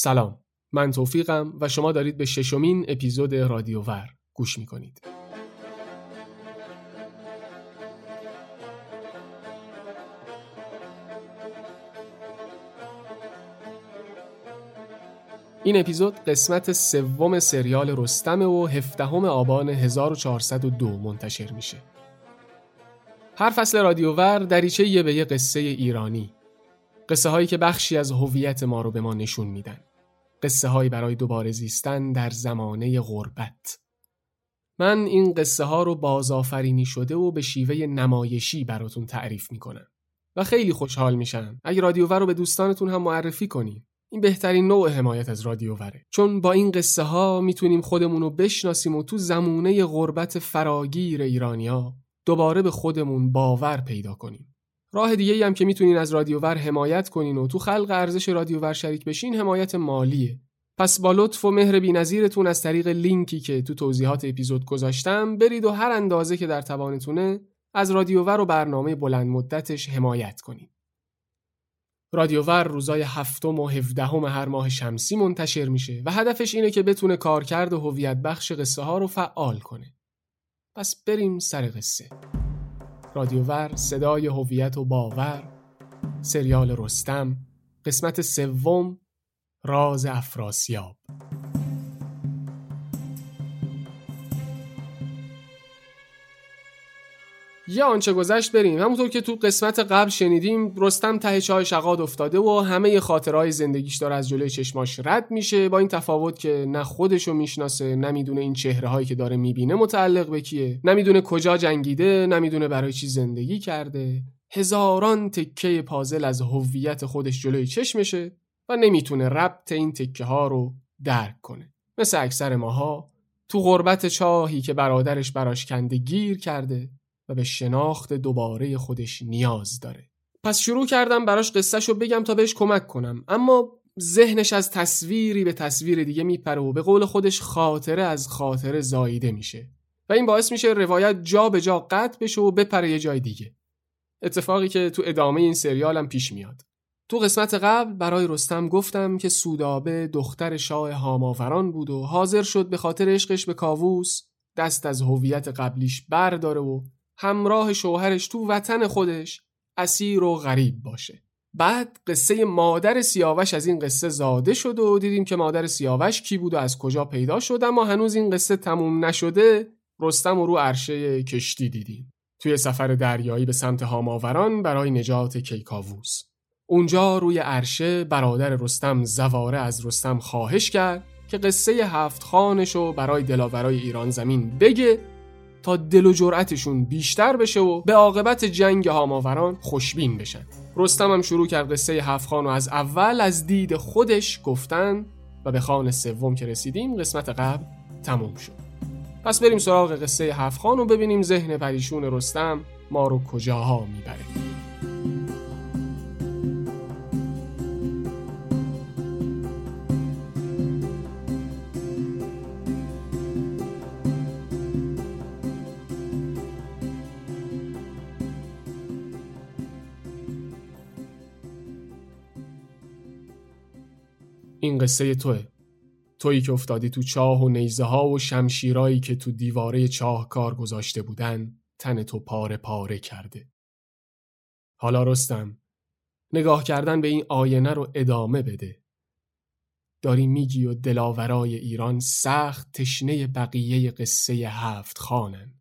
سلام من توفیقم و شما دارید به ششمین اپیزود رادیوور گوش می‌کنید این اپیزود قسمت سوم سریال رستم و هفدهم آبان 1402 منتشر میشه. هر فصل رادیوور دریچه یه به یه قصه ایرانی. قصه هایی که بخشی از هویت ما رو به ما نشون میدن. قصه هایی برای دوباره زیستن در زمانه غربت. من این قصه ها رو بازآفرینی شده و به شیوه نمایشی براتون تعریف می‌کنم. و خیلی خوشحال میشم اگه رادیوور رو به دوستانتون هم معرفی کنین. این بهترین نوع حمایت از رادیو وره چون با این قصه ها می‌تونیم خودمون رو بشناسیم و تو زمونه غربت فراگیر ایرانیا دوباره به خودمون باور پیدا کنیم راه دیگه هم که می‌تونین از رادیوور حمایت کنین و تو خلق ارزش رادیوور شریک بشین حمایت مالیه پس با لطف و مهر بینظیرتون از طریق لینکی که تو توضیحات اپیزود گذاشتم برید و هر اندازه که در توانتونه از رادیوور و برنامه بلند مدتش حمایت کنید رادیوور روزای هفتم و هفدهم هر ماه شمسی منتشر میشه و هدفش اینه که بتونه کارکرد و هویت بخش قصه ها رو فعال کنه. پس بریم سر قصه. رادیوور صدای هویت و باور سریال رستم قسمت سوم راز افراسیاب. یا آنچه گذشت بریم. همونطور که تو قسمت قبل شنیدیم رستم ته چاه شقاد افتاده و همه خاطرهای زندگیش داره از جلوی چشماش رد میشه. با این تفاوت که نه خودشو می‌شناسه نمی‌دونه این چهره هایی که داره می‌بینه متعلق به کیه. نمی‌دونه کجا جنگیده نمی‌دونه برای چی زندگی کرده. هزاران تکه پازل از هویت خودش جلوی چشمشه و نمی‌تونه ربط این تکه ها رو درک کنه. مثل اکثر ماها تو غربت چاهی که برادرش براش کنده گیر کرده و به شناخت دوباره خودش نیاز داره. پس شروع کردم براش قصهشو بگم تا بهش کمک کنم. اما ذهنش از تصویری به تصویر دیگه میپره و به قول خودش خاطره از خاطره زاییده میشه. و این باعث میشه روایت جا به جا قطع بشه و بپره یه جای دیگه. اتفاقی که تو ادامه این سریالم پیش میاد. تو قسمت قبل برای رستم گفتم که سودابه دختر شاه هاماوران بود و حاضر شد به خاطر عشقش به کاووس دست از هویت قبلیش برداره و همراه شوهرش تو وطن خودش اسیر و غریب باشه. بعد قصه مادر سیاوش از این قصه زاده شد و دیدیم که مادر سیاوش کی بود و از کجا پیدا شد اما هنوز این قصه تموم نشده رستم و رو عرشه کشتی دیدیم. توی سفر دریایی به سمت هاماوران برای نجات کیکاووس. اونجا روی عرشه برادر رستم زواره از رستم خواهش کرد که قصه هفت خانش رو برای دلاورای ایران زمین بگه دل و جرأتشون بیشتر بشه و به عاقبت جنگ هاماوران خوشبین بشن. رستم هم شروع کرد قصه هفت خان و از اول از دید خودش گفتن و به خان سوم که رسیدیم قسمت قبل تموم شد. پس بریم سراغ قصه هفت خان و ببینیم ذهن پریشون رستم ما رو کجاها می‌بره. این قصه توه. تویی که افتادی تو چاه و نیزه ها و شمشیرایی که تو دیواره چاه کار گذاشته بودن تن تو پاره پاره کرده. حالا رستم نگاه کردن به این آینه رو ادامه بده. داری میگی و دلاورای ایران سخت تشنه بقیه قصه هفت خانن.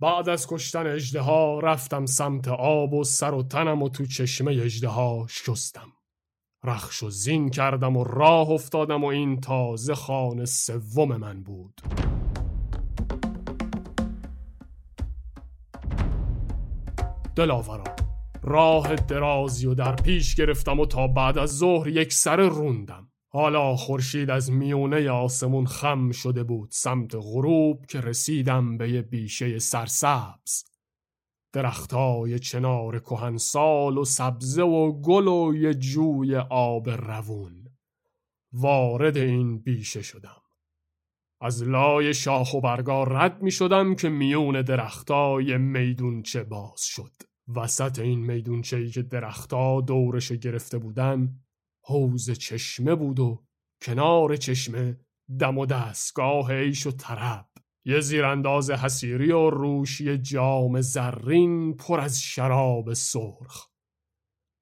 بعد از کشتن اجده رفتم سمت آب و سر و تنم و تو چشمه اجده شستم. رخش و زین کردم و راه افتادم و این تازه خانه سوم من بود. دلاورا راه درازی و در پیش گرفتم و تا بعد از ظهر یک سر روندم. حالا خورشید از میونه آسمون خم شده بود سمت غروب که رسیدم به یه بیشه سرسبز. درختای چنار کهنسال و سبزه و گل و یه جوی آب روون. وارد این بیشه شدم. از لای شاخ و برگا رد می شدم که میون درختای میدونچه باز شد. وسط این میدونچه که درختها دورش گرفته بودن حوز چشمه بود و کنار چشمه دم و دستگاه ایش و طرب. یه زیرانداز حسیری و روش یه جام زرین پر از شراب سرخ.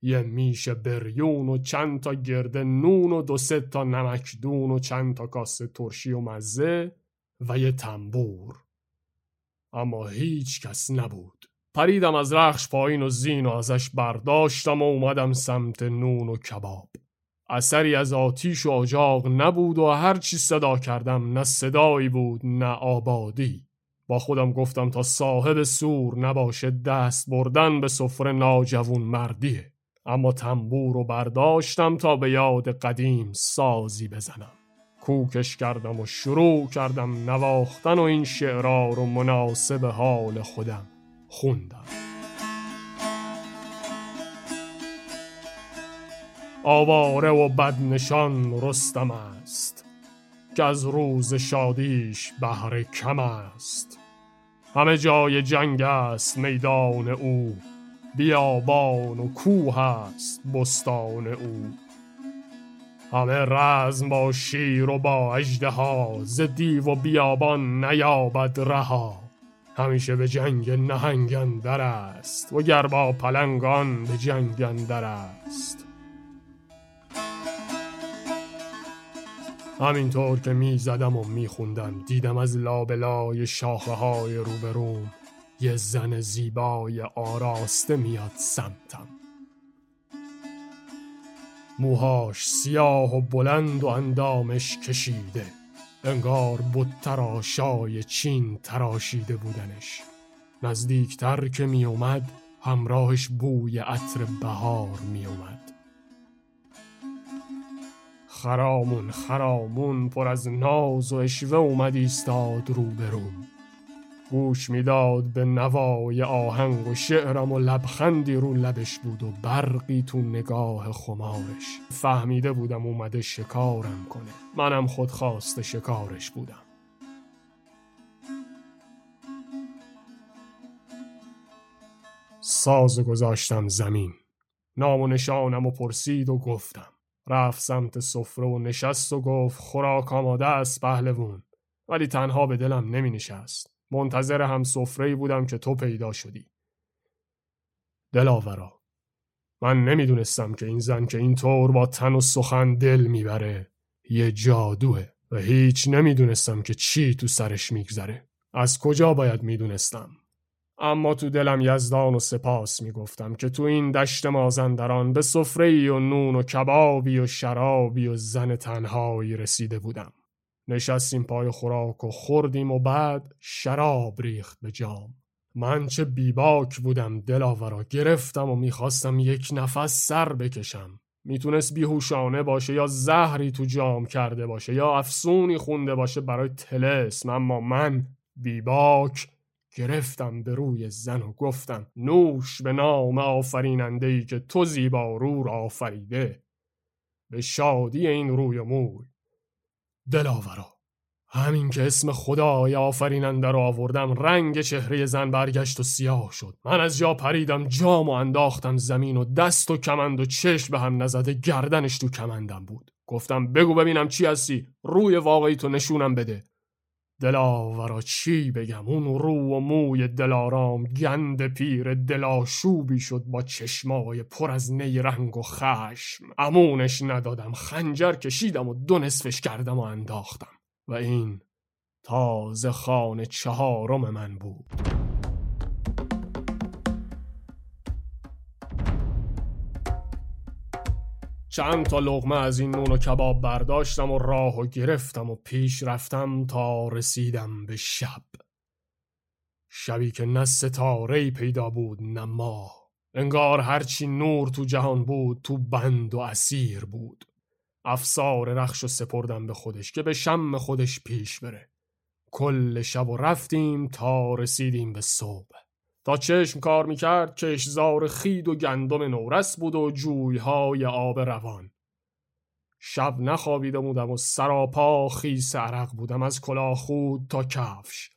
یه میش بریون و چند تا گرده نون و دو سه تا نمکدون و چند تا کاسه ترشی و مزه و یه تنبور. اما هیچ کس نبود. پریدم از رخش پایین و زین و ازش برداشتم و اومدم سمت نون و کباب. اثری از آتیش و آجاق نبود و هرچی صدا کردم نه صدایی بود نه آبادی. با خودم گفتم تا صاحب سور نباشه دست بردن به سفره ناجوون مردیه اما تنبور رو برداشتم تا به یاد قدیم سازی بزنم. کوکش کردم و شروع کردم نواختن و این شعرها رو مناسب حال خودم خوندم. آواره و بدنشان رستم است که از روز شادیش بهره کم است. همه جای جنگ است میدان او بیابان و کوه است بستان او. همه رزم با شیر و با اژدها ز دیو و بیابان نیابد رها. همیشه به جنگ نهنگ است و گر با پلنگان به جنگ است. همینطور که می زدم و می خوندم دیدم از لابلای شاخه های روبروم یه زن زیبای آراسته میاد سمتم. موهاش سیاه و بلند و اندامش کشیده انگار بود تراشای چین تراشیده بودنش. نزدیکتر که می اومد همراهش بوی عطر بهار می اومد خرامون خرامون پر از ناز و اشوه اومد ایستاد روبروم گوش می‌داد به نوای آهنگ و شعرم و لبخندی رو لبش بود و برقی تو نگاه خمارش. فهمیده بودم اومده شکارم کنه. منم خود خواست شکارش بودم. ساز گذاشتم زمین. نام و نشانم و پرسید و گفتم. رفت سمت سفره و نشست و گفت خوراک آماده است پهلوون ولی تنها به دلم نمی نشست منتظر هم سفره بودم که تو پیدا شدی. دلاورا من نمی‌دونستم که این زن که این طور با تن و سخن دل می‌بره یه جادوه و هیچ نمی‌دونستم که چی تو سرش میگذره. از کجا باید می‌دونستم؟ اما تو دلم یزدان و سپاس می‌گفتم که تو این دشت مازندران به سفره و نون و کبابی و شرابی و زن تنهایی رسیده بودم. نشستیم پای خوراک و خوردیم و بعد شراب ریخت به جام. من چه بیباک بودم دلاورا گرفتم و می‌خواستم یک نفس سر بکشم. می‌تونست بیهوشانه باشه یا زهری تو جام کرده باشه یا افسونی خونده باشه برای تلسم اما من بیباک گرفتم به روی زن و گفتم نوش به نام آفریننده ای که تو زیبا رو را آفریده. به شادی این روی و موی. دلاورا همین که اسم خدای آفریننده رو آوردم رنگ چهره زن برگشت و سیاه شد. من از جا پریدم جام و انداختم زمین و دست و کمند و چشم به هم نزده گردنش تو کمندم بود. گفتم بگو ببینم چی هستی روی واقعی تو نشونم بده. دلاورا چی بگم؟ اون رو و موی دلارام گند پیر دلاشوبی شد با چشمای پر از نیرنگ و خشم. امونش ندادم خنجر کشیدم و دو نصفش کردم و انداختم. و این تازه خانه چهارم من بود. چند تا لغمه از این نون و کباب برداشتم و راه و گرفتم و پیش رفتم تا رسیدم به شب. شبی که نه ستاره پیدا بود نه ماه. انگار هرچی نور تو جهان بود تو بند و اسیر بود. افسار رخش و سپردم به خودش که به شم خودش پیش بره. کل شب و رفتیم تا رسیدیم به صبح. تا چشم کار می‌کرد کشزار خید و گندم نورس بود و جویهای آب روان. شب نخوابیده بودم و سراپا خیس عرق بودم از کلاه خود تا کفش.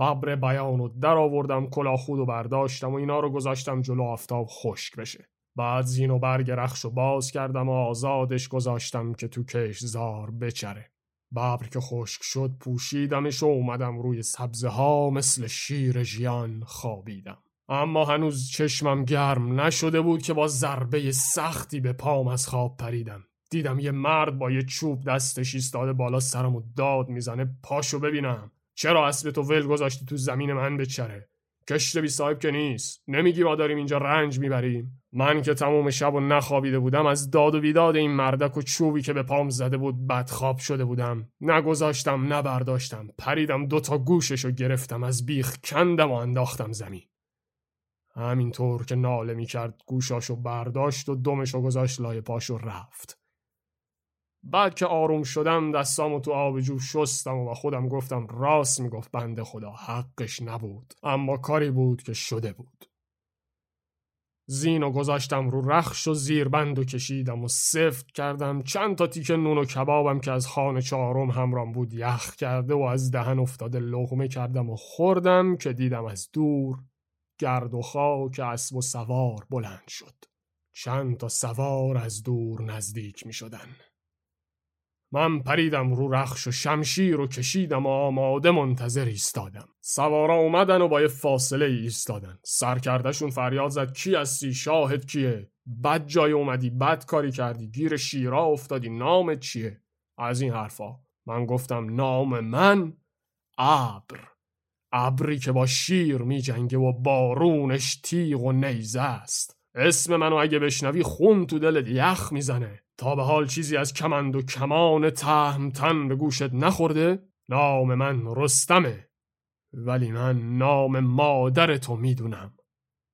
ببر بیان و در آوردم کلاه خود و برداشتم و اینا رو گذاشتم جلو آفتاب خشک بشه. بعد زین و برگ رخش و باز کردم و آزادش گذاشتم که تو کشزار بچره. ببر که خشک شد پوشیدمش و اومدم روی سبزه ها مثل شیر ژیان خوابیدم. اما هنوز چشمم گرم نشده بود که با ضربه سختی به پام از خواب پریدم. دیدم یه مرد با یه چوب دستش ایستاده بالا سرم و داد می‌زنه پاشو ببینم. چرا اسب تو ول گذاشتی تو زمین من بچره؟ کشت بی صاحب که نیست. نمیگی ما داریم اینجا رنج می‌بریم؟ من که تمام شب و نخوابیده بودم از داد و بیداد این مردک و چوبی که به پام زده بود بدخواب شده بودم. نگذاشتم نبرداشتم پریدم دوتا گوششو گرفتم از بیخ کندم و انداختم زمین. همینطور که ناله می‌کرد گوشاشو برداشت و دمشو گذاشت لای پاشو رفت. بعد که آروم شدم دستامو تو آب جو شستم و خودم گفتم راست می‌گفت بنده خدا حقش نبود. اما کاری بود که شده بود. زین و گذاشتم رو رخش و زیربند و کشیدم و سفت کردم چند تا تیکه نون و کبابم که از خانه چهارم همرام بود یخ کرده و از دهن افتاده لغمه کردم و خوردم که دیدم از دور گرد و خاک اسب و سوار بلند شد چند تا سوار از دور نزدیک می شدن. من پریدم رو رخش و شمشیر و کشیدم و آماده منتظر ایستادم. سوارا اومدن و با یه فاصله ایستادن. سرکردشون فریاد زد. کی هستی؟ شاهد کیه؟ بد جای اومدی. بد کاری کردی. گیر شیرا افتادی. نامت چیه? از این حرفا. من گفتم نام من ابر. ابری که با شیر می جنگه و بارونش تیغ و نیزه است. اسم منو اگه بشنوی خون تو دلت یخ می‌زنه. تا به حال چیزی از کمند و کمان تهمتن به گوشت نخورده نام من رستمه. ولی من نام مادر تو می‌دونم.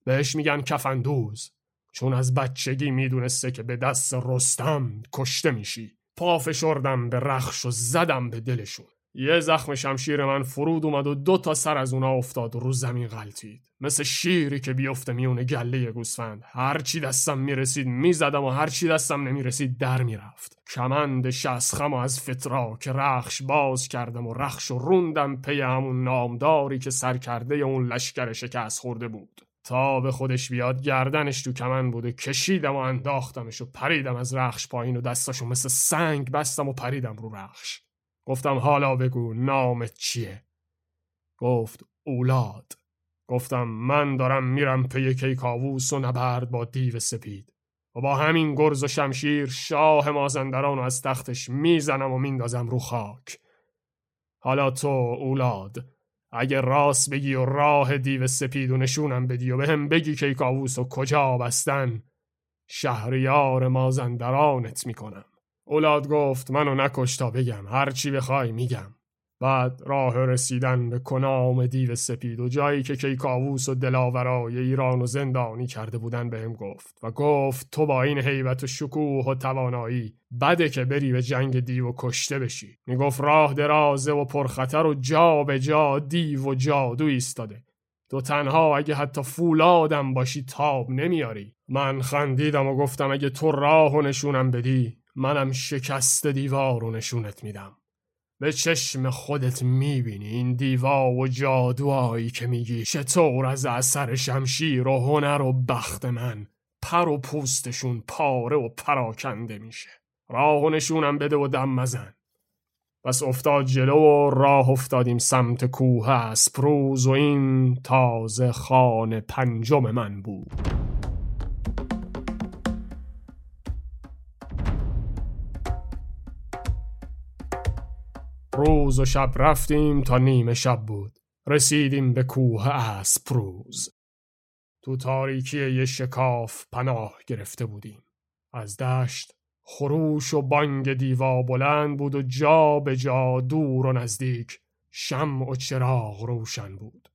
بهش میگن کفندوز. چون از بچگی می‌دونسته که به دست رستم کشته میشی. پافشردم به رخش و زدم به دلشون. یه زخم شمشیر من فرود اومد و دو تا سر از اونا افتاد و رو زمین غلطید مثل شیری که بیفته میونه گله گوسفند. هرچی دستم می‌رسید می‌زدم و هرچی دستم نمی‌رسید در می‌رفت. کمند شسخم و از که رخش باز کردم و رخش و روندم پی همون نامداری که سر کرده اون لشکر شکست خورده بود. تا به خودش بیاد گردنش تو کمن بوده کشیدم و انداختمش و پریدم از رخش پایین و دستاشو مثل سنگ بستم و پریدم رو رخش. گفتم حالا بگو نامت چیه؟ گفت اولاد. گفتم من دارم میرم پی کیکاووس و نبرد با دیو سپید و با همین گرز و شمشیر شاه مازندران و از تختش می‌زنم و میندازم رو خاک. حالا تو اولاد اگه راست بگی و راه دیو سپید و نشونم بدی و به هم بگی کیکاووس و کجا بستن شهریار مازندرانت می‌کنم. اولاد گفت منو نکش تا بگم. هرچی بخوای میگم. بعد راه رسیدن به کنام دیو سپید و جایی که کیکاووس و دلاورای ایران و زندانی کرده بودن بهم گفت و گفت تو با این حیبت و شکوه و توانایی بده که بری به جنگ دیو و کشته بشی. می‌گفت راه درازه و پرخطر و جا به جا دیو و جادو ایستاده. تو تنها اگه حتی فولادم باشی تاب نمیاری. من خندیدم و گفتم اگه تو راه و نشونم بدی منم شکست دیوار و نشونت میدم. به چشم خودت می‌بینی این دیوا و جادوهایی که میگی. چطور از اثر شمشیر و هنر و بخت من پر و پوستشون پاره و پراکنده میشه. راه و نشونم بده و دم مزن. پس افتاد جلو و راه افتادیم سمت کوه اسپروز و این تازه خانه پنجم من بود. روز و شب رفتیم تا نیمه شب بود. رسیدیم به کوه اسپروز تو تاریکی یه شکاف پناه گرفته بودیم. از دشت خروش و بانگ دیوا بلند بود و جا به جا دور و نزدیک شم و چراغ روشن بود.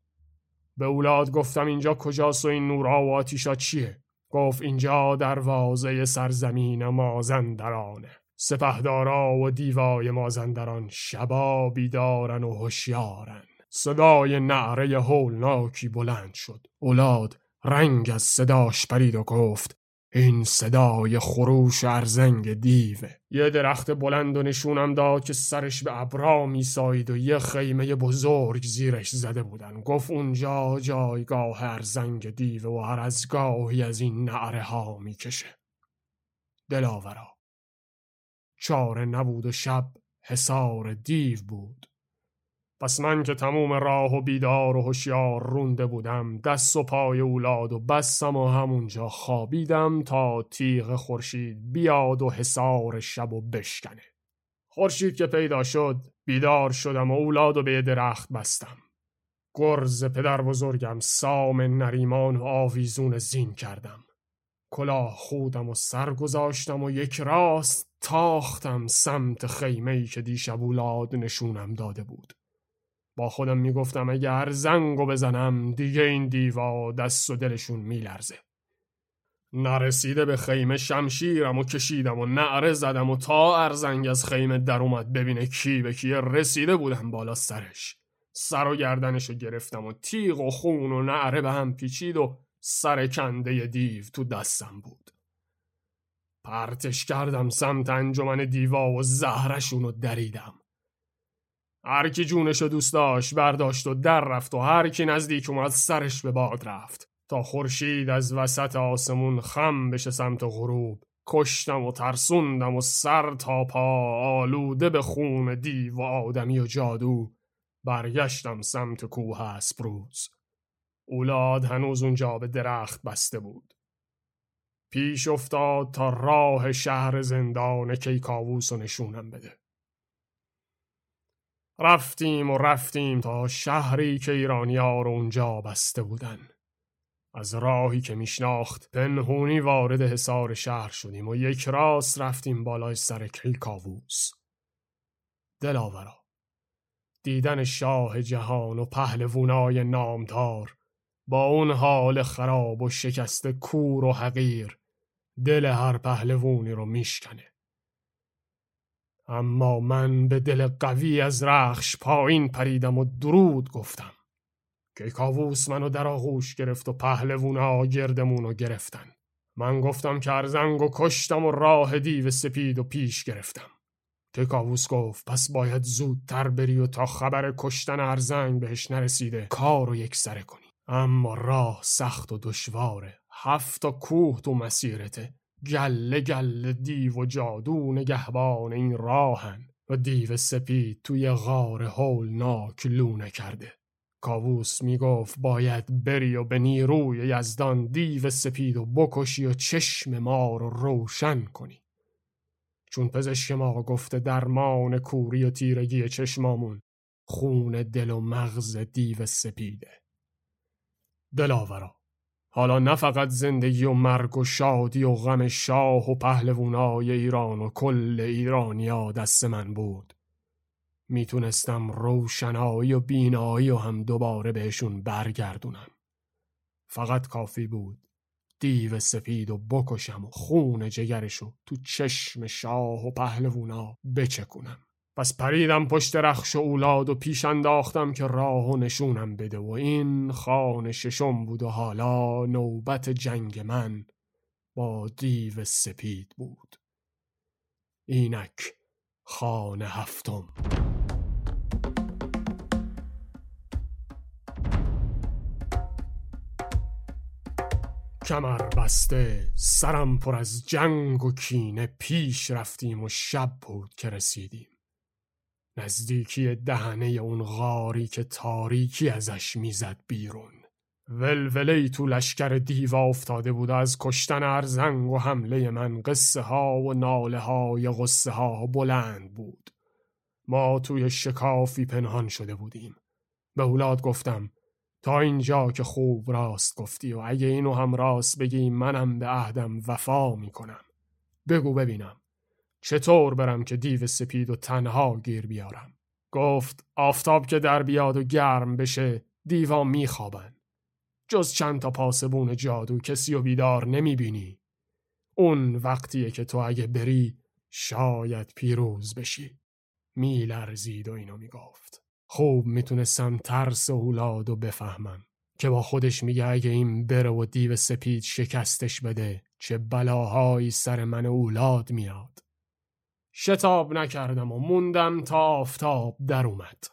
به اولاد گفتم اینجا کجاست و این نورا و آتیشا چیه؟ گفت اینجا دروازه سرزمین مازندرانه. سپهدارا و دیوای مازندران شبا بیدارن و هوشیارن صدای نعره هولناکی بلند شد. اولاد رنگ از صداش پرید و گفت این صدای خروش ارزنگ دیوه یه درخت بلند و نشونم داد که سرش به ابرا میسایید و یه خیمه بزرگ زیرش زده بودن. گفت اونجا جایگاه ارزنگ دیوه و هر از گاهی از این نعره ها می‌کشه. دلاورا. چاره نبود و شب حسار دیو بود. پس من که تموم راه و بیدار و هوشیار رونده بودم دست و پای اولاد و بستم و همونجا خوابیدم تا تیغ خورشید بیاد و حسار شب و بشکنه. خورشید که پیدا شد بیدار شدم و اولاد و به درخت بستم. گرز پدر بزرگم سام نریمان و آویزون زین کردم. کلاه خودم و سر گذاشتم و یک راست تاختم سمت خیمه که دیشب اولاد نشونم داده بود. با خودم می‌گفتم اگر زنگو بزنم دیگه این دیوا دست و دلشون میلرزه. نرسیده به خیمه شمشیرم و کشیدم و نعره زدم و تا ارزنگ از خیمه در اومد ببینه کی به کیه رسیده بودم بالا سرش. سر و گردنشو گرفتم و تیغ و خون و نعره به هم پیچید و سر کنده دیو تو دستم بود. پرتش کردم سمت انجمن دیوا و زهرشونو دریدم. هر کی جونشو دوست داشت برداشت و در رفت و هر کی نزدیک اومد سرش به باد رفت. تا خورشید از وسط آسمون خم بشه سمت غروب. کشتم و ترسوندم و سر تا پا آلوده به خون دیو و آدمی و جادو. برگشتم سمت کوه اسپروز اولاد هنوز اونجا به درخت بسته بود. پیش افتاد تا راه شهر زندان کیکاووس و نشونم بده. رفتیم و رفتیم تا شهری که ایرانیا رو اونجا بسته بودن. از راهی که میشناخت پنهونی وارد حصار شهر شدیم و یک راست رفتیم بالای سر کیکاووس. دلاورا دیدن شاه جهان و پهلوونای نامدار با اون حال خراب و شکست کور و حقیر دل هر پهلوونی رو میشکنه. اما من به دل قوی از رخش پایین پریدم و درود گفتم که کاووس منو در آغوش گرفت و پهلوونا گردمونو گرفتن. من گفتم که ارزنگ و کشتم و راه دیو سپید و پیش گرفتم. که کاووس گفت پس باید زودتر بری و تا خبر کشتن ارزنگ بهش نرسیده کار رو یک سره کنی. اما راه سخت و دشواره. هفت تا کوه تو مسیرته. گله گله دیو و جادو نگهبان این راهن و دیو سپید توی غار هولناک لونه کرده. کاووس می‌گفت باید بری و به نیروی یزدان دیو سپید و بکشی و چشم ما رو روشن کنی. چون پزشک ما گفته درمان کوری و تیرگی چشمامون خون دل و مغز دیو سپیده. دلاورا حالا نه فقط زندگی و مرگ و شادی و غم شاه و پهلوونای ایران و کل ایرانیا دست من بود. می‌تونستم روشنایی و بینایی و هم دوباره بهشون برگردونم. فقط کافی بود دیو سپید و بکشم و خون جگرشو تو چشم شاه و پهلوونا بچکونم. پس پریدم پشت رخش و اولاد و پیش انداختم که راه و نشونم بده و این خانه ششم بود و حالا نوبت جنگ من با دیو سپید بود. اینک خانه هفتم. کمر بسته سرم پر از جنگ و کینه پیش رفتیم و شب بود که رسیدیم. نزدیکی دهنه اون غاری که تاریکی ازش می‌زد بیرون. ولوله تو لشکر دیوا افتاده بود از کشتن ارزنگ و حمله من قصه ها و ناله های غصه ها بلند بود. ما توی شکافی پنهان شده بودیم. به اولاد گفتم تا اینجا که خوب راست گفتی و اگه اینو هم راست بگی منم به عهدم وفا می‌کنم. بگو ببینم. چطور برم که دیو سپید و تنها گیر بیارم؟ گفت آفتاب که در بیاد و گرم بشه دیوا میخوابن. جز چند تا پاسبون جادو کسی و بیدار نمی‌بینی. اون وقتیه که تو اگه بری شاید پیروز بشی. میلرزید و اینو می‌گفت. خوب می‌تونستم ترس اولاد و بفهمم که با خودش میگه اگه این بره و دیو سپید شکستش بده چه بلاهایی سر من اولاد میاد. شتاب نکردم و موندم تا آفتاب در اومد.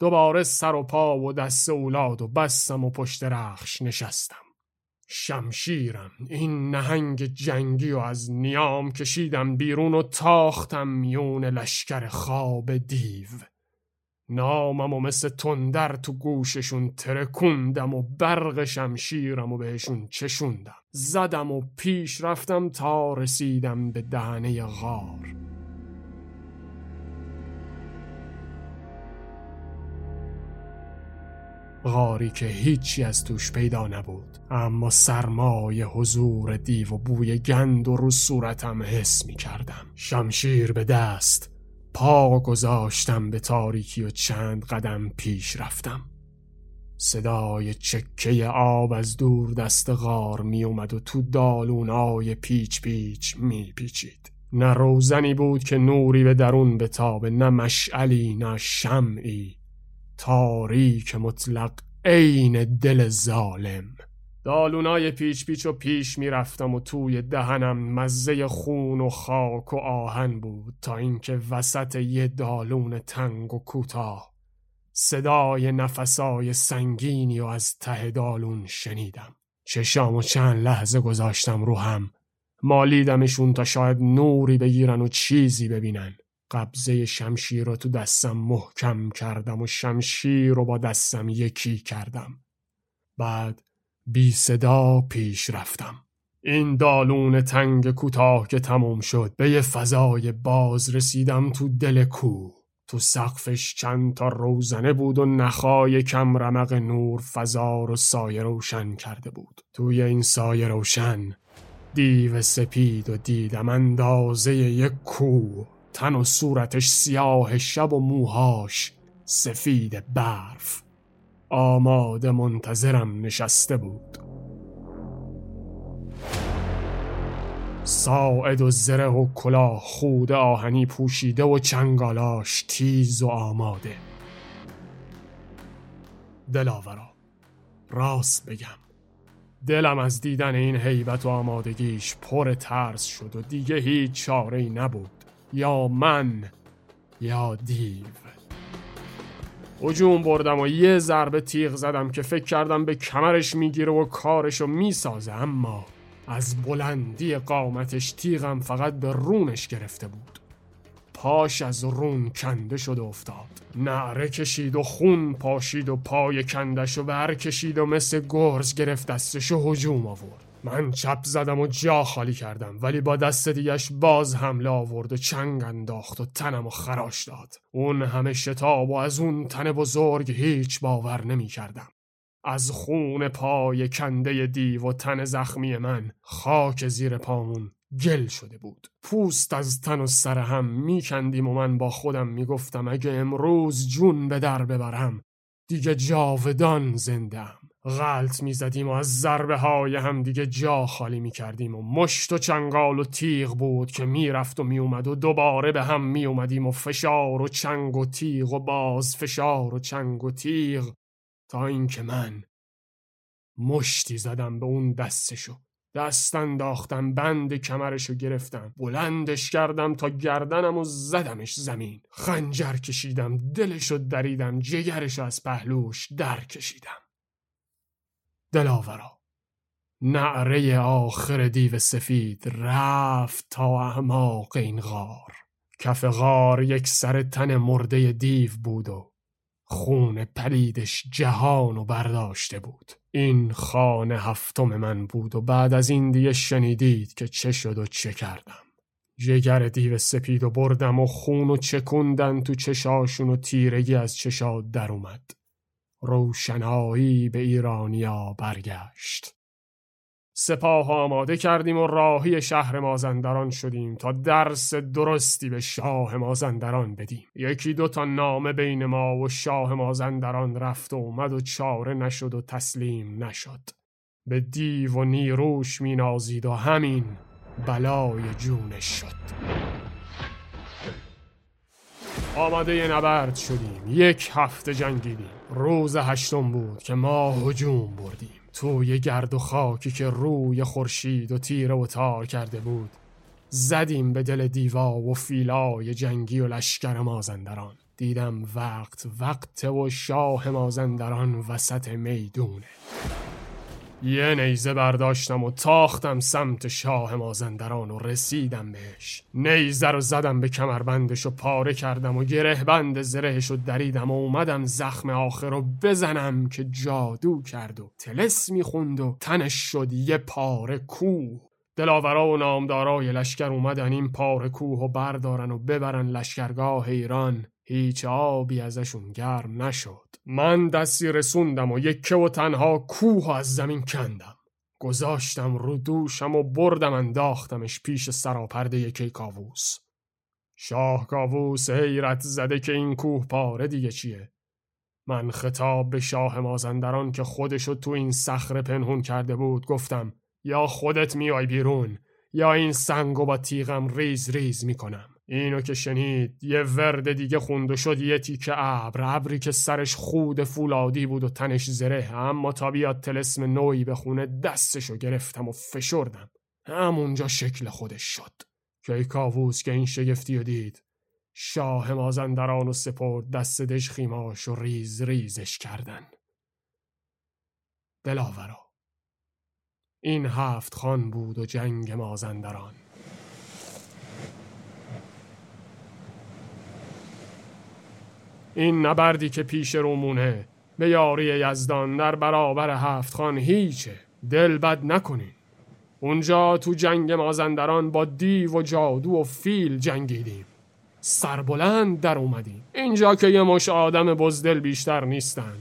دوباره سر و پا و دست اولاد و بستم و پشت رخش نشستم. شمشیرم این نهنگ جنگی و از نیام کشیدم بیرون و تاختم میون لشکر خواب دیو. نامم و مثل تندر تو گوششون ترکوندم و برق شمشیرم و بهشون چشوندم. زدم و پیش رفتم تا رسیدم به دهنه غار. غاری که هیچی از توش پیدا نبود. اما سرمای حضور دیو و بوی گند و رو صورتم حس می کردم. شمشیر به دست پا گذاشتم به تاریکی و چند قدم پیش رفتم. صدای چکه آب از دور دست غار می اومد و تو دالونای پیچ پیچ می پیچید. نه روزنی بود که نوری به درون بتابه نه مشعلی نه شمعی. تاریک مطلق عین دل ظالم. دالونای پیچ پیچ و پیش می‌رفتم و توی دهنم مزه خون و خاک و آهن بود تا اینکه وسط یه دالون تنگ و کوتاه صدای نفسای سنگینی و از ته دالون شنیدم. چشام و چند لحظه گذاشتم رو هم. مالیدمشون تا شاید نوری بگیرن و چیزی ببینن. قبضه شمشیر رو تو دستم محکم کردم و شمشیر رو با دستم یکی کردم. بعد بی صدا پیش رفتم. این دالون تنگ کوتاه که تموم شد به یه فضای باز رسیدم تو دل کوه تو سقفش چند تا روزنه بود و نخای کم رمق نور فضا رو سایه روشن کرده بود. توی این سایه روشن دیو سپید و دیدم اندازه یک کوه تن و صورتش سیاه شب و موهاش سفید برف. آماده منتظرم نشسته بود. ساعد و زره و کلاه خود آهنی پوشیده و چنگالاش تیز و آماده. دلاورا راست بگم. دلم از دیدن این حیبت و آمادگیش پر ترس شد و دیگه هیچ چاره ای نبود. یا من یا دیو. هجوم بردم و یه ضربه تیغ زدم که فکر کردم به کمرش می‌گیره و کارشو می‌سازه اما از بلندی قامتش تیغم فقط به رونش گرفته بود. پاش از رون کنده شد و افتاد. نعره کشید و خون پاشید و پای کندش و بر کشید و مثل گرز گرفت دستش و هجوم آورد. من چپ زدم و جا خالی کردم ولی با دست دیگش باز حمله آورد و چنگ انداخت و تنم و خراش داد. اون همه شتاب و از اون تن بزرگ هیچ باور نمی کردم از خون پای کنده دیو و تن زخمی من خاک زیر پامون گل شده بود. پوست از تن و سر هم میکندیم و من با خودم می‌گفتم اگه امروز جون به در ببرم دیگه جاودان زندم غلط می زدیم و از ضربه های هم دیگه جا خالی می کردیم و مشت و چنگال و تیغ بود که می‌رفت و میومد و دوباره به هم می اومدیم و فشار و چنگ و تیغ و باز فشار و چنگ و تیغ تا اینکه من مشتی زدم به اون دستشو. دست انداختم بند کمرشو گرفتم. بلندش کردم تا گردنم و زدمش زمین. خنجر کشیدم دلشو دریدم جگرش از پهلوش در کشیدم دلاورا. نعره آخر دیو سفید رفت تا اعماق این غار. کف غار یک سر تن مرده دیو بود و خون پلیدش جهان و برداشته بود. این خانه هفتم من بود و بعد از این دیگه شنیدید که چه شد و چه کردم. جگر دیو سپید و بردم و خون و چکوندن تو چشاشون و تیرگی از چشاد در اومد. روشنایی به ایرانیا برگشت. سپاه آماده کردیم و راهی شهر مازندران شدیم تا درس درستی به شاه مازندران بدیم. یکی دو تا نامه بین ما و شاه مازندران رفت و اومد و چاره نشد و تسلیم نشد. به دیو و نیروش مینازید و همین بلای جونش شد. آماده نبرد شدیم. یک هفته جنگیدیم. روز هشتم بود که ما هجوم بردیم. توی گرد و خاکی که روی خورشید و تیره و تار کرده بود زدیم به دل دیوا و فیلای جنگی و لشکر مازندران. دیدم وقت وقت و شاه مازندران وسط می‌دونه. یه نیزه برداشتم و تاختم سمت شاه مازندران و رسیدم بهش. نیزه رو زدم به کمربندش و پاره کردم و گره بند زرهش و دریدم و اومدم زخم آخر رو بزنم که جادو کرد و تلس می‌خوند و تنش شد یه پاره کوه. دلاورا و نامدارای لشکر اومدن این پاره کوه و بردارن و ببرن لشکرگاه ایران. هیچ آبی ازشون گرم نشد. من دستی رسوندم و یکه و تنها کوه از زمین کندم. گذاشتم رو دوشم و بردم انداختمش پیش سراپرده یکی کاووس. شاه کاووس حیرت زده که این کوه پاره دیگه چیه؟ من خطاب به شاه مازندران که خودشو تو این صخره پنهون کرده بود گفتم یا خودت میای بیرون یا این سنگو با تیغم ریز ریز می‌کنم. اینو که شنید یه ورد دیگه خوند و شد یه تیکه ابر. ابری که سرش خود فولادی بود و تنش زره. اما تا بیاد طلسم نویی بخونه دستشو گرفتم و فشردم. همونجا شکل خودش شد. کی‌کاووس که این شگفتی رو دید. شاه مازندران و سپرد دست دژخیماش و ریز ریزش کردن. دلاورا. این هفت خان بود و جنگ مازندران. این نبردی که پیش رومونه. به یاری یزدان در برابر هفت خان هیچه دل بد نکنین اونجا تو جنگ مازندران با دیو و جادو و فیل جنگیدیم. سربلند در اومدیم. اینجا که یه مش آدم بزدل بیشتر نیستن.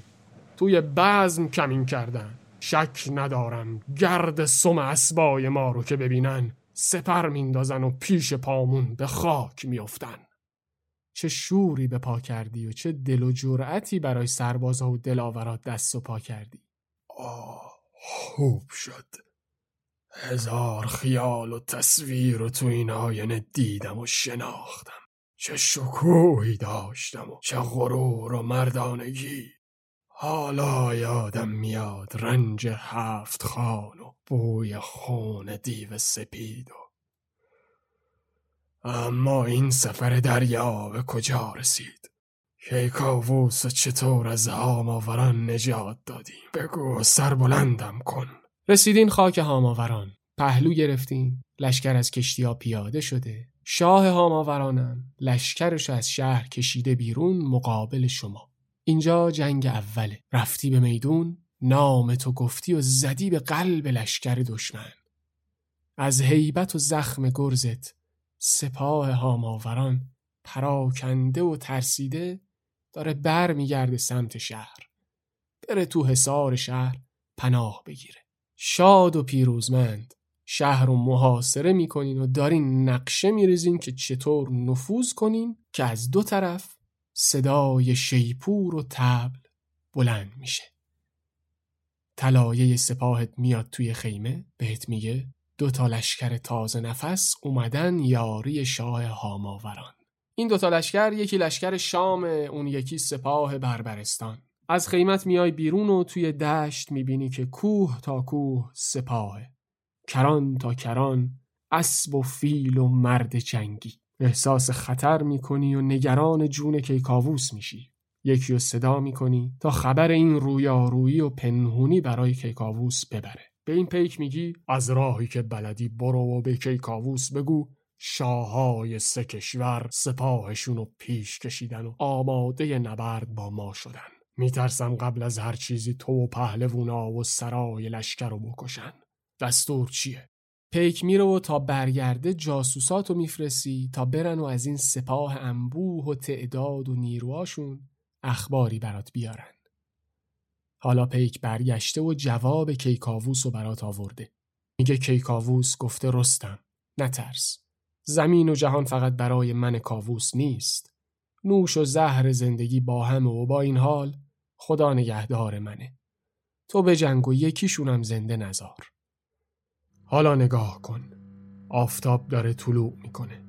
توی بزم کمین کردن. شک ندارم گرد سم اسبای ما رو که ببینن سپر میندازن و پیش پامون به خاک میافتن. چه شوری به پا کردی و چه دل و جرأتی برای سربازها و دلاورات دست و پا کردی؟ آه خوب شد. هزار خیال و تصویر و تو این آینه دیدم و شناختم. چه شکوهی داشتم و چه غرور و مردانگی. حالا یادم میاد رنج هفت خان و بوی خون دیو سپید و اما این سفر دریا به کجا رسید؟ کیکاووس چطور از هاماوران نجات دادیم؟ بگو سر بلندم کن. رسیدین خاک هاماوران. پهلو گرفتین. لشکر از کشتی ها پیاده شده. شاه هاماورانم. لشکرش از شهر کشیده بیرون مقابل شما. اینجا جنگ اوله. رفتی به میدون نام تو گفتی و زدی به قلب لشکر دشمن. از هیبت و زخم گرزت سپاه هاماوران پراکنده و ترسیده داره بر میگرده سمت شهر. بره تو حصار شهر پناه بگیره. شاد و پیروزمند شهر رو محاصره می‌کنین و دارین نقشه میریزین که چطور نفوذ کنین که از دو طرف صدای شیپور و تبل بلند میشه. طلایه سپاهت میاد توی خیمه بهت میگه دو تا لشکر تازه نفس اومدن یاری شاه هاماوران. این دو تا لشکر یکی لشکر شام اون یکی سپاه بربرستان. از خیمت میای بیرون و توی دشت می‌بینی که کوه تا کوه سپاهه کران تا کران اسب و فیل و مرد جنگی. احساس خطر می‌کنی و نگران جون کیکاووس میشی. یکی رو صدا می‌کنی تا خبر این رویارویی و پنهونی برای کیکاووس ببره. به این پیک میگی؟ از راهی که بلدی برو و به کیکاووس بگو. شاههای سه کشور سپاهشون رو پیش کشیدن و آماده نبرد با ما شدن. میترسم قبل از هر چیزی تو و پهلوونا و سرای لشکر رو بکشن. دستور چیه؟ پیک میره و تا برگرده جاسوسات رو میفرستی تا برن و از این سپاه انبوه و تعداد و نیروهاشون اخباری برات بیارن. حالا پیک برگشته و جواب کیکاووس رو برات آورده. میگه کیکاووس گفته رستم نترس. زمین و جهان فقط برای من کاووس نیست. نوش و زهر زندگی با همه و با این حال خدا نگهدار منه. تو به جنگ و یکیشونم زنده نزار. حالا نگاه کن آفتاب داره طلوع می‌کنه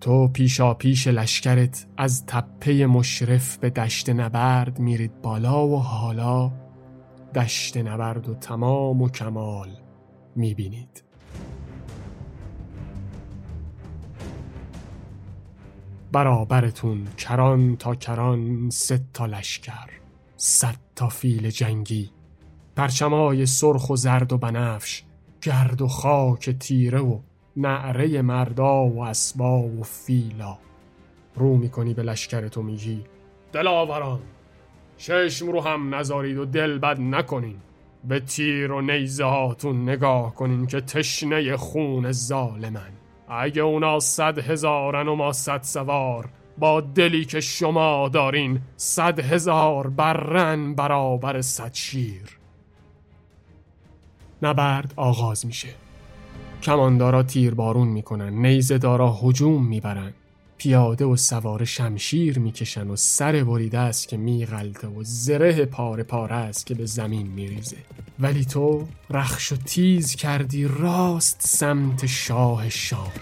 تو پیشا پیش لشکرت از تپه مشرف به دشت نبرد میرید بالا و حالا دشت نبرد و تمام و کمال می‌بینید. برابرتون کران تا کران ست تا لشکر صد تا فیل جنگی پرچمای سرخ و زرد و بنفش گرد و خاک تیره و نعره مردا و اسبا و فیلا. رو می‌کنی به لشکر تو میگی دلاوران! چشم رو هم نذارید و دل بد نکنین. به تیر و نیزه هاتون نگاه کنین که تشنه خون ظالمن. اگه اونا صد هزارن و ما صد سوار با دلی که شما دارین صد هزار برن برابر صد شیر. نبرد آغاز میشه. کماندارا تیر بارون می‌کنن نیزه دارا هجوم می‌برن. پیاده و سوار شمشیر می‌کشن و سر بریده است که میغلطه و زره پاره پاره است که به زمین میریزه. ولی تو رخش و تیز کردی راست سمت شاه شام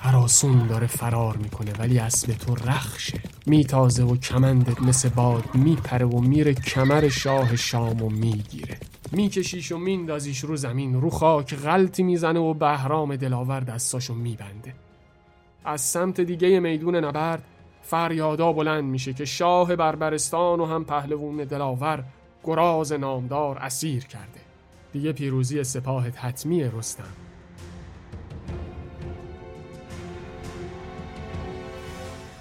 هراسون داره فرار می‌کنه ولی اسب تو رخشه. میتازه و کمندت مثل باد میپره و میره کمر شاه شام و می‌گیره. میکشیش و میندازیش رو زمین رو خاک غلطی می‌زنه و بهرام دلاور دستاشو میبنده. از سمت دیگه میدون نبرد فریادا بلند میشه که شاه بربرستان و هم پهلوون دلاور گراز نامدار اسیر کرده. دیگه پیروزی سپاهت حتمیه رستم.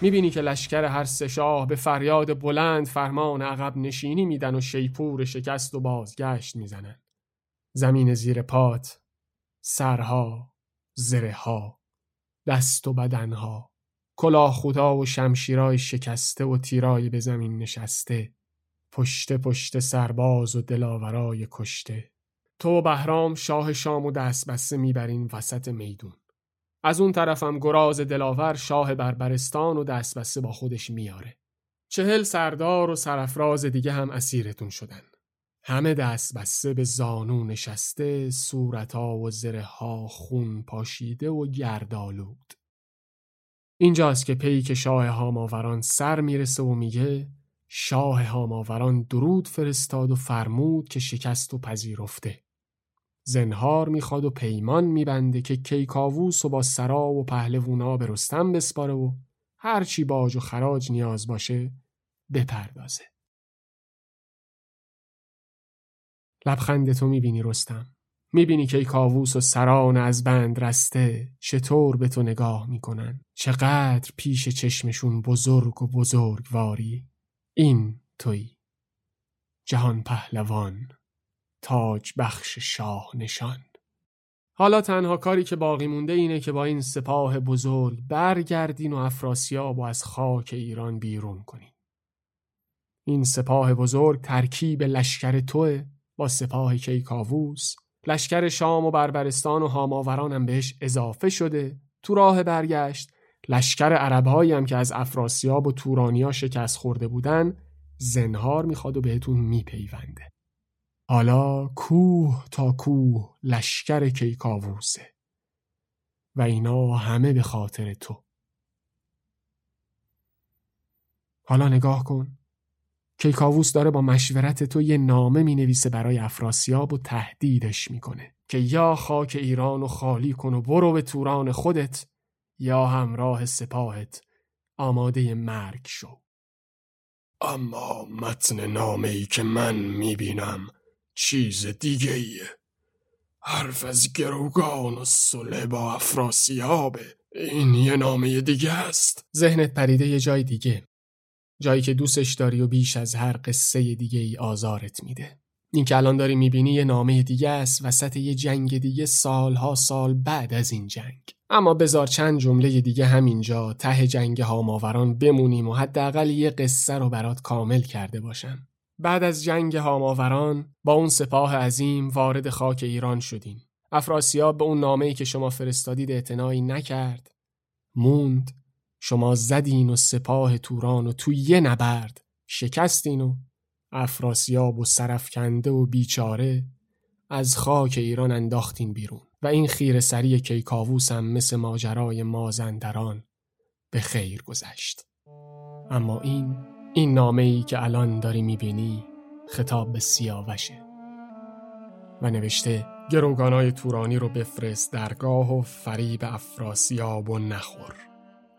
می‌بینی که لشکر هر سه شاه به فریاد بلند فرمان عقب نشینی میدن و شیپور شکست و بازگشت می‌زنن. زمین زیر پات، سرها، زره ها، دست و بدنها، کلاه خدا و شمشیرای شکسته و تیرای به زمین نشسته، پشت پشت سرباز و دلاورای کشته. تو بهرام شاه شام و دست بسته می‌برین وسط میدون. از اون طرفم گراز دلاور شاه بربرستان و دستبسته با خودش میاره. چهل سردار و سرفراز دیگه هم اسیرتون شدن. همه دست به زانو نشسته صورتا و زره ها خون پاشیده و گردالود. اینجاست که پیک شاه هاماوران سر می‌رسه و میگه شاه هاماوران درود فرستاد و فرمود که شکست و پذیرفته. زنهار می‌خواد و پیمان میبنده که کیکاووس و با سرا و پهلوونا به رستم بسپاره و هرچی باج و خراج نیاز باشه بپردازه. لبخند تو می‌بینی رستم. می‌بینی که کاووس و سران از بند رسته چطور به تو نگاه می‌کنن. چقدر پیش چشمشون بزرگ و بزرگواری. این توی. جهان پهلوان. تاج بخش شاه نشان حالا تنها کاری که باقی مونده اینه که با این سپاه بزرگ برگردین و افراسیاب و از خاک ایران بیرون کنین. این سپاه بزرگ ترکیب لشکر توه با سپاه کیکاووس. لشکر شام و بربرستان و هاماوران هم بهش اضافه شده تو راه برگشت. لشکر عربهایی هم که از افراسیاب و تورانیا شکست خورده بودن زنهار می‌خواد و بهتون میپیونده. حالا کوه تا کوه لشکر کیکاووسه و اینا همه به خاطر تو. حالا نگاه کن. کیکاووس داره با مشورت تو یه نامه می نویسه برای افراسیاب و تهدیدش می‌کنه که یا خاک ایران رو خالی کن و برو به توران خودت یا همراه سپاهت آماده مرگ شو. اما متن نامه ای که من می‌بینم چیز دیگه ایه. حرف از گروگان و سله با افراسیابه این یه نامه دیگه است. ذهنت پریده یه جای دیگه. جایی که دوستش داری و بیش از هر قصه دیگه ای آزارت میده. این که الان داری می‌بینی یه نامه دیگه است وسط یه جنگ دیگه سالها سال بعد از این جنگ. اما بزار چند جمله دیگه همینجا ته جنگ هاماوران بمونیم و حداقل یه قصه رو برات کامل کرده باشم. بعد از جنگ هاماوران با اون سپاه عظیم وارد خاک ایران شدیم. افراسیاب به اون نامه‌ای که شما فرستادید اعتنایی نکرد. موند. شما زدین و سپاه توران و تو یه نبرد شکستین و افراسیاب و سرفکنده و بیچاره از خاک ایران انداختین بیرون و این خیر سری کیکاووس هم مثل ماجرای مازندران به خیر گذشت. اما این این نامه ای که الان داری می‌بینی خطاب به سیاوشه. و نوشته گروگانای تورانی رو بفرست درگاه و فریب افراسیاب و نخور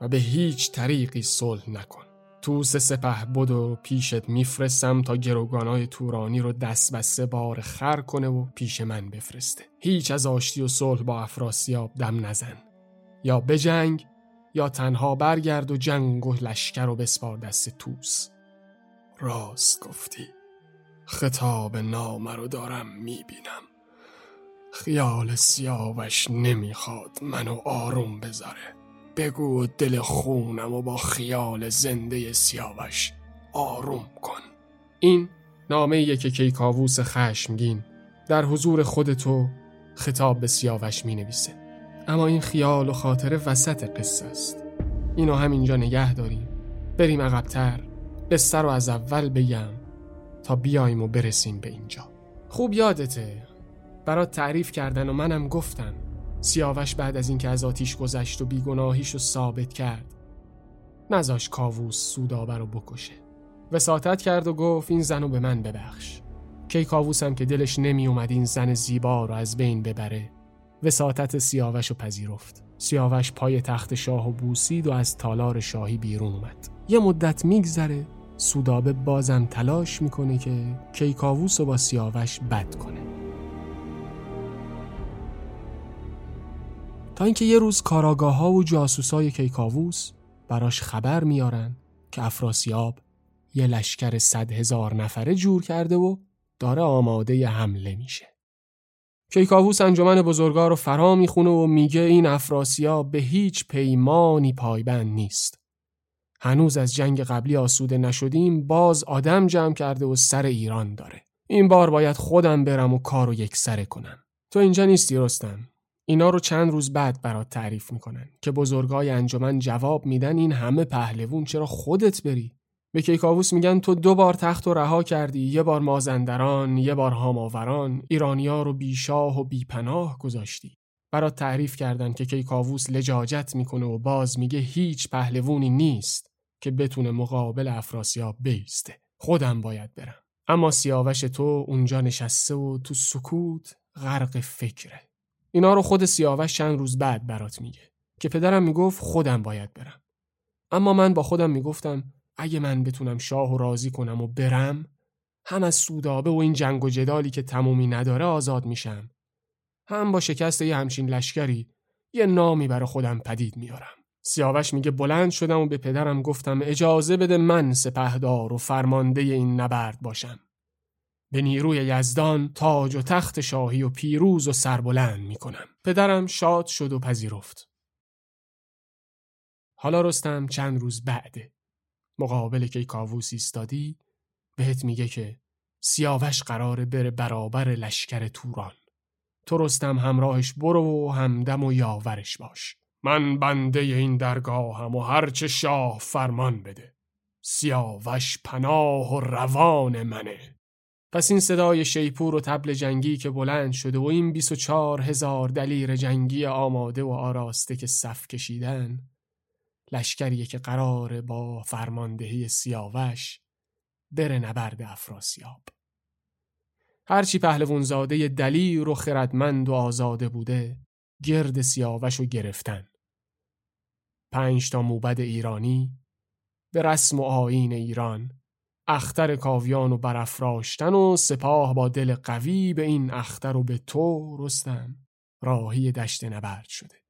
و به هیچ طریقی صلح نکن. توس سپه بود و پیشت میفرستم تا گروگانای تورانی رو دست به سه بار خر کنه و پیش من بفرسته. هیچ از آشتی و صلح با افراسیاب دم نزن. یا بجنگ یا تنها برگرد و جنگ و لشکر و بسپار دست توس راست گفتی. خطاب نامه رو دارم می‌بینم. خیال سیاوش نمی‌خواد منو آروم بذاره. بگو دل خونم و با خیال زنده سیاوش آروم کن. این نامه که کیکاووس خشمگین در حضور خودتو خطاب به سیاوش می نویسه اما این خیال و خاطر وسط قصه است. اینو همینجا نگه داریم. بریم عقبتر. قصه رو از اول بگم تا بیایم و برسیم به اینجا. خوب یادته. برات تعریف کردن و منم گفتم. سیاوش بعد از اینکه از آتیش گذشت و بیگناهیش رو ثابت کرد. نزاش کاووس سودابه رو بکشه. وساطت کرد و گفت این زن رو به من ببخش. کی کاووسم که دلش نمی اومد این زن زیبا رو از بین ببره. وساطت سیاوش رو پذیرفت. سیاوش پای تخت شاه و بوسید و از تالار شاهی بیرون اومد. یه مدت میگذره سودابه بازم تلاش می‌کنه که کیکاووس رو با سیاوش بد کنه. تا اینکه یه روز کاراگاه ها و جاسوسای کیکاووس براش خبر میارن که افراسیاب یه لشکر صد هزار نفره جور کرده و داره آماده حمله میشه. کیکاووس انجمن بزرگار رو فرا می‌خونه و میگه این افراسیاب به هیچ پیمانی پایبند نیست. هنوز از جنگ قبلی آسوده نشدیم باز آدم جمع کرده و سر ایران داره. این بار باید خودم برم و کارو یک سره کنم. تو اینجا نیستی رستم. اینا رو چند روز بعد برات تعریف می‌کنن که بزرگای انجمن جواب میدن این همه پهلوون چرا خودت بری به کیکاووس میگن تو دو بار تخت و رها کردی یه بار مازندران یه بار هاماوران ایرانیا رو بیشاه و بیپناه گذاشتی. برات تعریف کردن که کیکاووس لجاجت می‌کنه و باز میگه هیچ پهلوونی نیست که بتونه مقابل افراسیاب بیسته. خودم باید برم. اما سیاوش تو اونجا نشسته و تو سکوت غرق فکره. اینا رو خود سیاوش چند روز بعد برات میگه. که پدرم می‌گفت خودم باید برم. اما من با خودم می‌گفتم اگه من بتونم شاه و راضی کنم و برم هم از سودابه و این جنگ و جدالی که تمومی نداره آزاد میشم. هم با شکست یه همچین لشکری یه نامی برا خودم پدید میارم. سیاوش میگه بلند شدم و به پدرم گفتم اجازه بده من سپهدار و فرمانده این نبرد باشم. به نیروی یزدان تاج و تخت شاهی و پیروز و سربلند می‌کنم. پدرم شاد شد و پذیرفت. حالا رستم چند روز بعده. مقابل که کاووس ایستادی بهت میگه که سیاوش قراره بره برابر لشکر توران. تو رستم همراهش برو و همدم و یاورش باش. من بنده این درگاهم و هرچه شاه فرمان بده. سیاوش پناه و روان منه. پس این صدای شیپور و تبل جنگی که بلند شده و این 24 هزار دلیر جنگی آماده و آراسته که صف کشیدن لشکریه که قراره با فرماندهی سیاوش بره نبرد افراسیاب. هرچی پهلوون زاده دلیر و خردمند و آزاده بوده گرد سیاوش رو گرفتن. پنج تا موبد ایرانی به رسم و آین ایران اختر کاویان و برافراشتن و سپاه با دل قوی به این اختر و به تو رستم راهی دشت نبرد شده.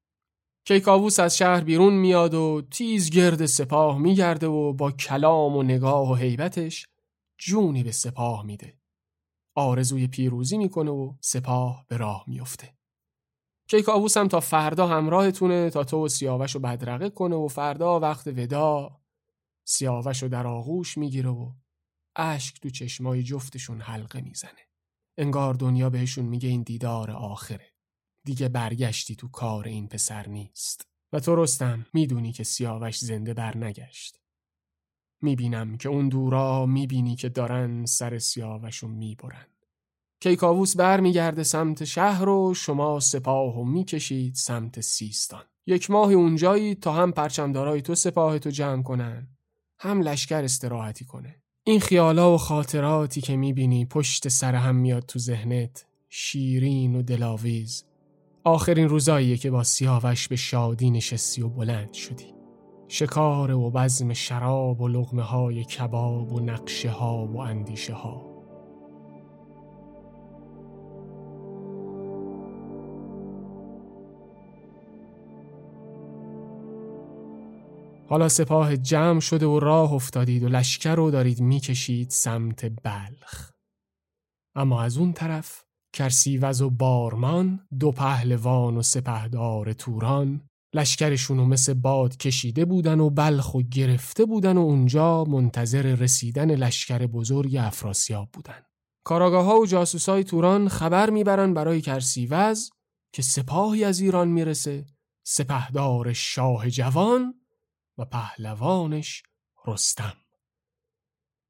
کیکاووس از شهر بیرون میاد و تیز گرد سپاه میگرده و با کلام و نگاه و حیبتش جونی به سپاه میده آرزوی پیروزی می‌کنه و سپاه به راه میفته کیکاووس هم تا فردا همراهتونه تا تو و سیاوش رو بدرقه کنه و فردا وقت ودا سیاوش رو در آغوش می‌گیره و اشک تو چشمای جفتشون حلقه می‌زنه. انگار دنیا بهشون میگه این دیدار آخره. دیگه برگشتی تو کار این پسر نیست. و تو رستم می‌دونی که سیاوش زنده بر نگشت. می‌بینم که اون دورا می‌بینی که دارن سر سیاوشو می‌برن. کیکاووس بر میگرده سمت شهر و شما سپاه و می‌کشید سمت سیستان. یک ماه اونجایی تا هم پرچمدارای تو سپاه تو جمع کنن هم لشکر استراحتی کنه این خیالا و خاطراتی که می‌بینی پشت سر هم میاد تو ذهنت شیرین و دلاویز آخرین روزاییه که با سیاوش به شادی نشستی و بلند شدی. شکار و بزم شراب و لغمه های کباب و نقشه ها و اندیشه ها حالا سپاه جمع شده و راه افتادید و لشکر رو دارید می‌کشید سمت بلخ. اما از اون طرف کرسیوز و بارمان دو پهلوان و سپهدار توران لشکرشون مثل باد کشیده بودن و بلخ و گرفته بودن و اونجا منتظر رسیدن لشکر بزرگ افراسیاب بودن. کاراگاه ها و جاسوس های توران خبر می‌برن برای کرسیوز که سپاهی از ایران می‌رسه سپهدار شاه جوان و پهلوانش رستم.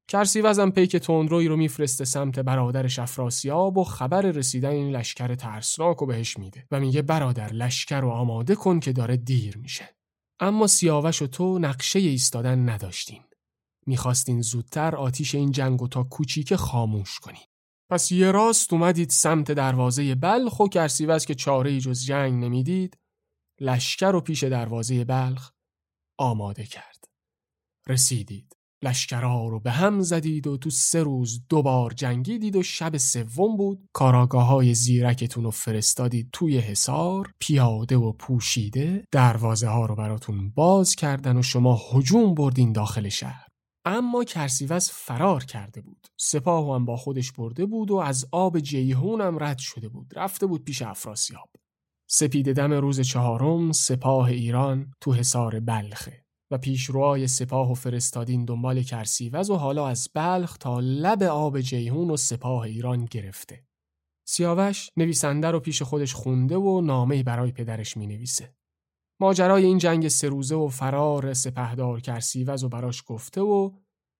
کرسیوزم پیک تندروی رو میفرسته سمت برادرش افراسیاب و خبر رسیدن این لشکر ترسناک رو بهش میده و میگه برادر لشکر رو آماده کن که داره دیر میشه اما سیاوش و تو نقشه ایستادن نداشتین می‌خواستین زودتر آتیش این جنگ و تا کوچیک خاموش کنی پس یه راست اومدید سمت دروازه بلخ و کرسیوز که چاره جز جنگ نمی‌دید لشکر رو پیش دروازه بلخ آماده کرد. رسیدید. لشکرها رو به هم زدید و تو سه روز دوبار جنگیدید و شب سوم بود. کاراگاه های زیرکتون رو فرستادید توی حصار پیاده و پوشیده. دروازه ها رو براتون باز کردن و شما هجوم بردین داخل شهر. اما کرسیوز فرار کرده بود. سپاه هم با خودش برده بود و از آب جیهون هم رد شده بود. رفته بود پیش افراسیاب. سپید دم روز چهارم سپاه ایران تو حصار بلخه و پیشروهای سپاه و فرستادین دنبال کرسیوز و حالا از بلخ تا لب آب جیهون و سپاه ایران گرفته. سیاوش نویسنده رو پیش خودش خونده و نامه برای پدرش می نویسه. ماجرای این جنگ سه روزه و فرار سپهدار کرسیوز و براش گفته و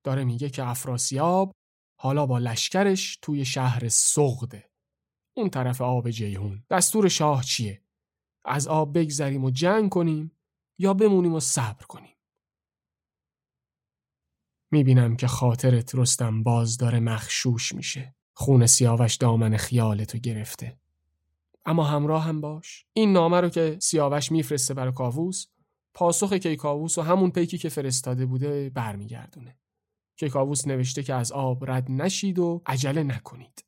داره میگه که افراسیاب حالا با لشکرش توی شهر سغده اون طرف آب جیهون دستور شاه چیه از آب بگذریم و جنگ کنیم یا بمونیم و صبر کنیم می‌بینم که خاطرت رستم باز داره مخشوش میشه. خون سیاوش دامن خیالتو گرفته. اما همراه هم باش. این نامه رو که سیاوش میفرسته برای کاووس پاسخ کیکاووس و همون پیکی که فرستاده بوده برمیگردونه. کیکاووس نوشته که از آب رد نشید و عجله نکنید.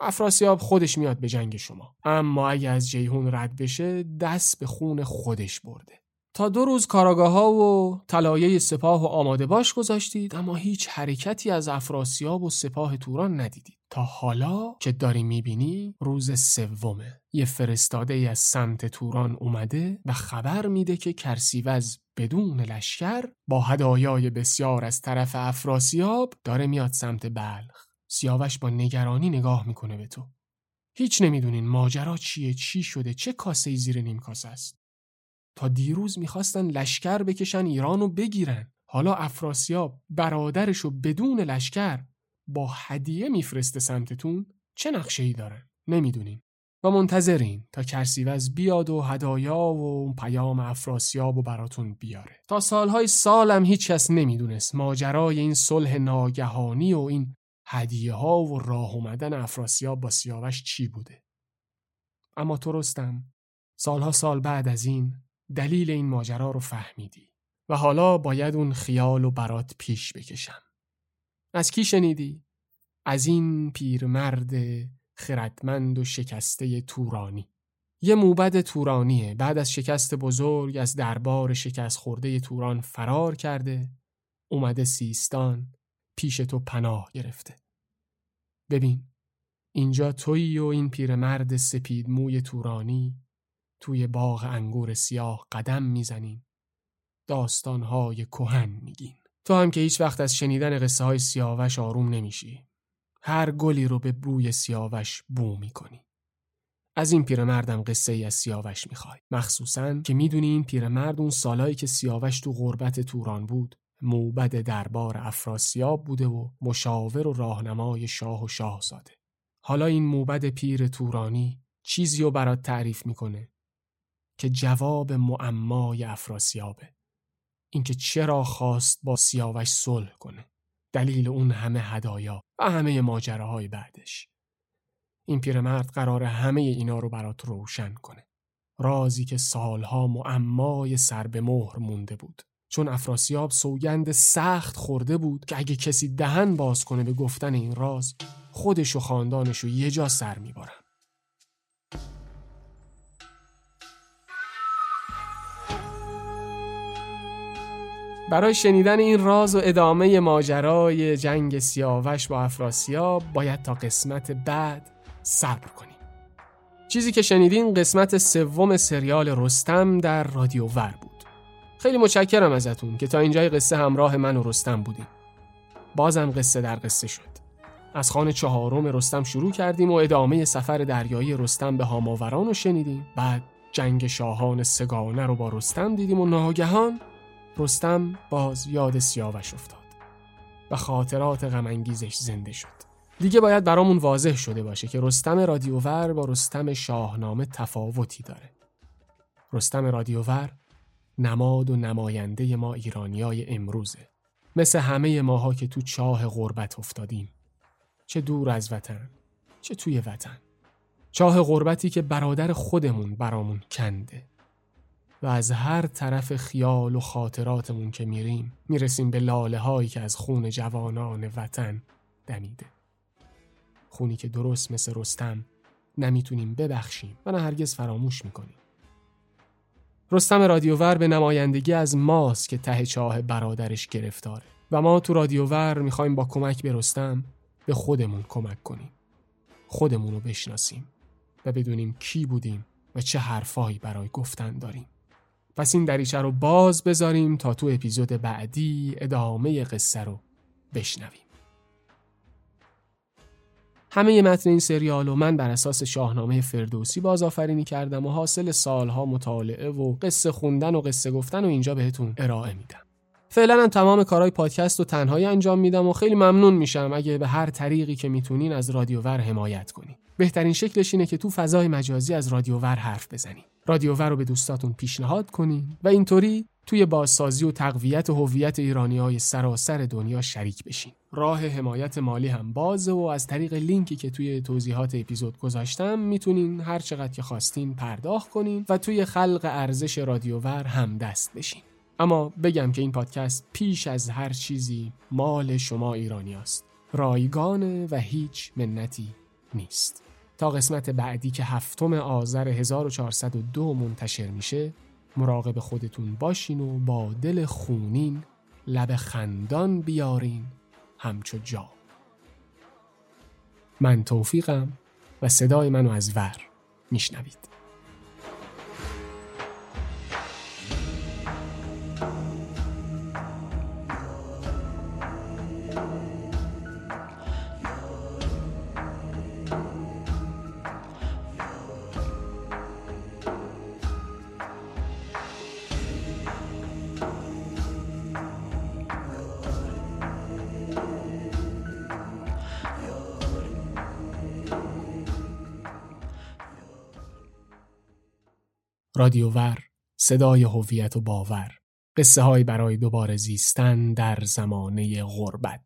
افراسیاب خودش میاد به جنگ شما. اما اگه از جیهون رد بشه دست به خون خودش برده. تا دو روز کاراگاه ها و طلایه سپاه و آماده باش گذاشتید اما هیچ حرکتی از افراسیاب و سپاه توران ندیدید تا حالا که داری می‌بینی روز سومه یه فرستاده از سمت توران اومده و خبر میده که کرسیوز بدون لشکر با هدایای بسیار از طرف افراسیاب داره میاد سمت بلخ سیاوش با نگرانی نگاه می‌کنه به تو. هیچ نمی‌دونین ماجرا چیه چی شده چه کاسه زیر نیم کاسه است. تا دیروز می‌خواستن لشکر بکشن ایران رو بگیرن. حالا افراسیاب برادرشو بدون لشکر با هدیه میفرسته سمتتون چه نقشه ای دارن؟ نمی‌دونین. و منتظرین تا کرسیوز بیاد و هدایا و پیام افراسیاب و براتون بیاره تا سالهای سالم هیچ کس نمی‌دونست ماجرای این صلح ناگهانی و این هدیه ها و راه اومدن افراسیاب با سیاوش چی بوده اما تو رستم سالها سال بعد از این دلیل این ماجرا رو فهمیدی و حالا باید اون خیال و برات پیش بکشم از کی شنیدی؟ از این پیرمرد خردمند و شکسته تورانی یه موبد تورانیه بعد از شکست بزرگ از دربار شکست خورده توران فرار کرده اومده سیستان پیش تو پناه گرفته. ببین اینجا تویی و این پیرمرد سپید موی تورانی توی باغ انگور سیاه قدم می‌زنین. داستانهای کهن میگین. تو هم که هیچ وقت از شنیدن قصه های سیاوش آروم نمیشی. هر گلی رو به بوی سیاوش بو می‌کنی. از این پیرمردم قصه ای از سیاوش می‌خوای. مخصوصا که می‌دونی این پیرمرد اون سالایی که سیاوش تو غربت توران بود موبد دربار افراسیاب بوده و مشاور و راهنمای شاه و شاهزاده. حالا این موبد پیر تورانی چیزی رو برات تعریف می‌کنه که جواب معمای افراسیابه. اینکه چرا خواست با سیاوش صلح کنه. دلیل اون همه هدایا و همه ماجراهای بعدش. این پیرمرد قرار همه اینا رو برات روشن کنه. رازی که سالها معمای سر به مهر مونده بود. چون افراسیاب سوگند سخت خورده بود که اگه کسی دهن باز کنه به گفتن این راز خودش و خاندانش رو یه جا سر میبارن برای شنیدن این راز و ادامه ماجرای جنگ سیاوش با افراسیاب باید تا قسمت بعد صبر کنیم. چیزی که شنیدین قسمت سوم سریال رستم در رادیو ور بود. خیلی متشکرم ازتون که تا اینجای قصه همراه من و رستم بودیم بازم قصه در قصه شد. از خانه چهارم رستم شروع کردیم و ادامه سفر دریایی رستم به هاماوران رو شنیدیم. بعد جنگ شاهان سگانه رو با رستم دیدیم و ناگهان رستم باز یاد سیاوش افتاد و خاطرات غمانگیزش زنده شد. دیگه باید برامون واضح شده باشه که رستم رادیوور با رستم شاهنامه تفاوتی داره. رستم رادیوور نماد و نماینده ما ایرانیای امروزه. مثل همه ماها که تو چاه غربت افتادیم. چه دور از وطن چه توی وطن. چاه غربتی که برادر خودمون برامون کنده. و از هر طرف خیال و خاطراتمون که میریم می‌رسیم به لاله هایی که از خون جوانان وطن دمیده. خونی که درست مثل رستم نمی‌تونیم ببخشیم و نه هرگز فراموش می‌کنیم. رستم رادیوور به نمایندگی از ماست که ته چاه برادرش گرفتاره و ما تو رادیوور می‌خوایم با کمک به رستم به خودمون کمک کنیم. خودمون رو بشناسیم و بدونیم کی بودیم و چه حرفایی برای گفتن داریم. پس این دریچه رو باز بذاریم تا تو اپیزود بعدی ادامه قصه رو بشنویم همه متن این سریال و من بر اساس شاهنامه فردوسی بازآفرینی کردم و حاصل سالها مطالعه و قصه خوندن و قصه گفتن و اینجا بهتون ارائه میدم. فعلا هم تمام کارهای پادکست رو تنهایی انجام میدم و خیلی ممنون میشم اگه به هر طریقی که می‌تونین از رادیوور حمایت کنین. بهترین شکلش اینه که تو فضای مجازی از رادیوور حرف بزنین. رادیوور رو به دوستاتون پیشنهاد کنین و اینطوری توی بازسازی و تقویت هویت ایرانی های سراسر دنیا شریک بشین. راه حمایت مالی هم بازه و از طریق لینکی که توی توضیحات اپیزود گذاشتم می‌تونین هر چقدر که خواستین پرداخت کنین و توی خلق ارزش رادیوور هم دست بشین. اما بگم که این پادکست پیش از هر چیزی مال شما ایرانی است. رایگانه و هیچ منتی نیست. تا قسمت بعدی که هفتم آذر 1402 منتشر میشه مراقب خودتون باشین و با دل خونین لب خندان بیارین. همچو جا. من توفیقم و صدای منو از ور میشنوید. رادیوور صدای هویت و باور. قصه های برای دوباره زیستن در زمانه غربت.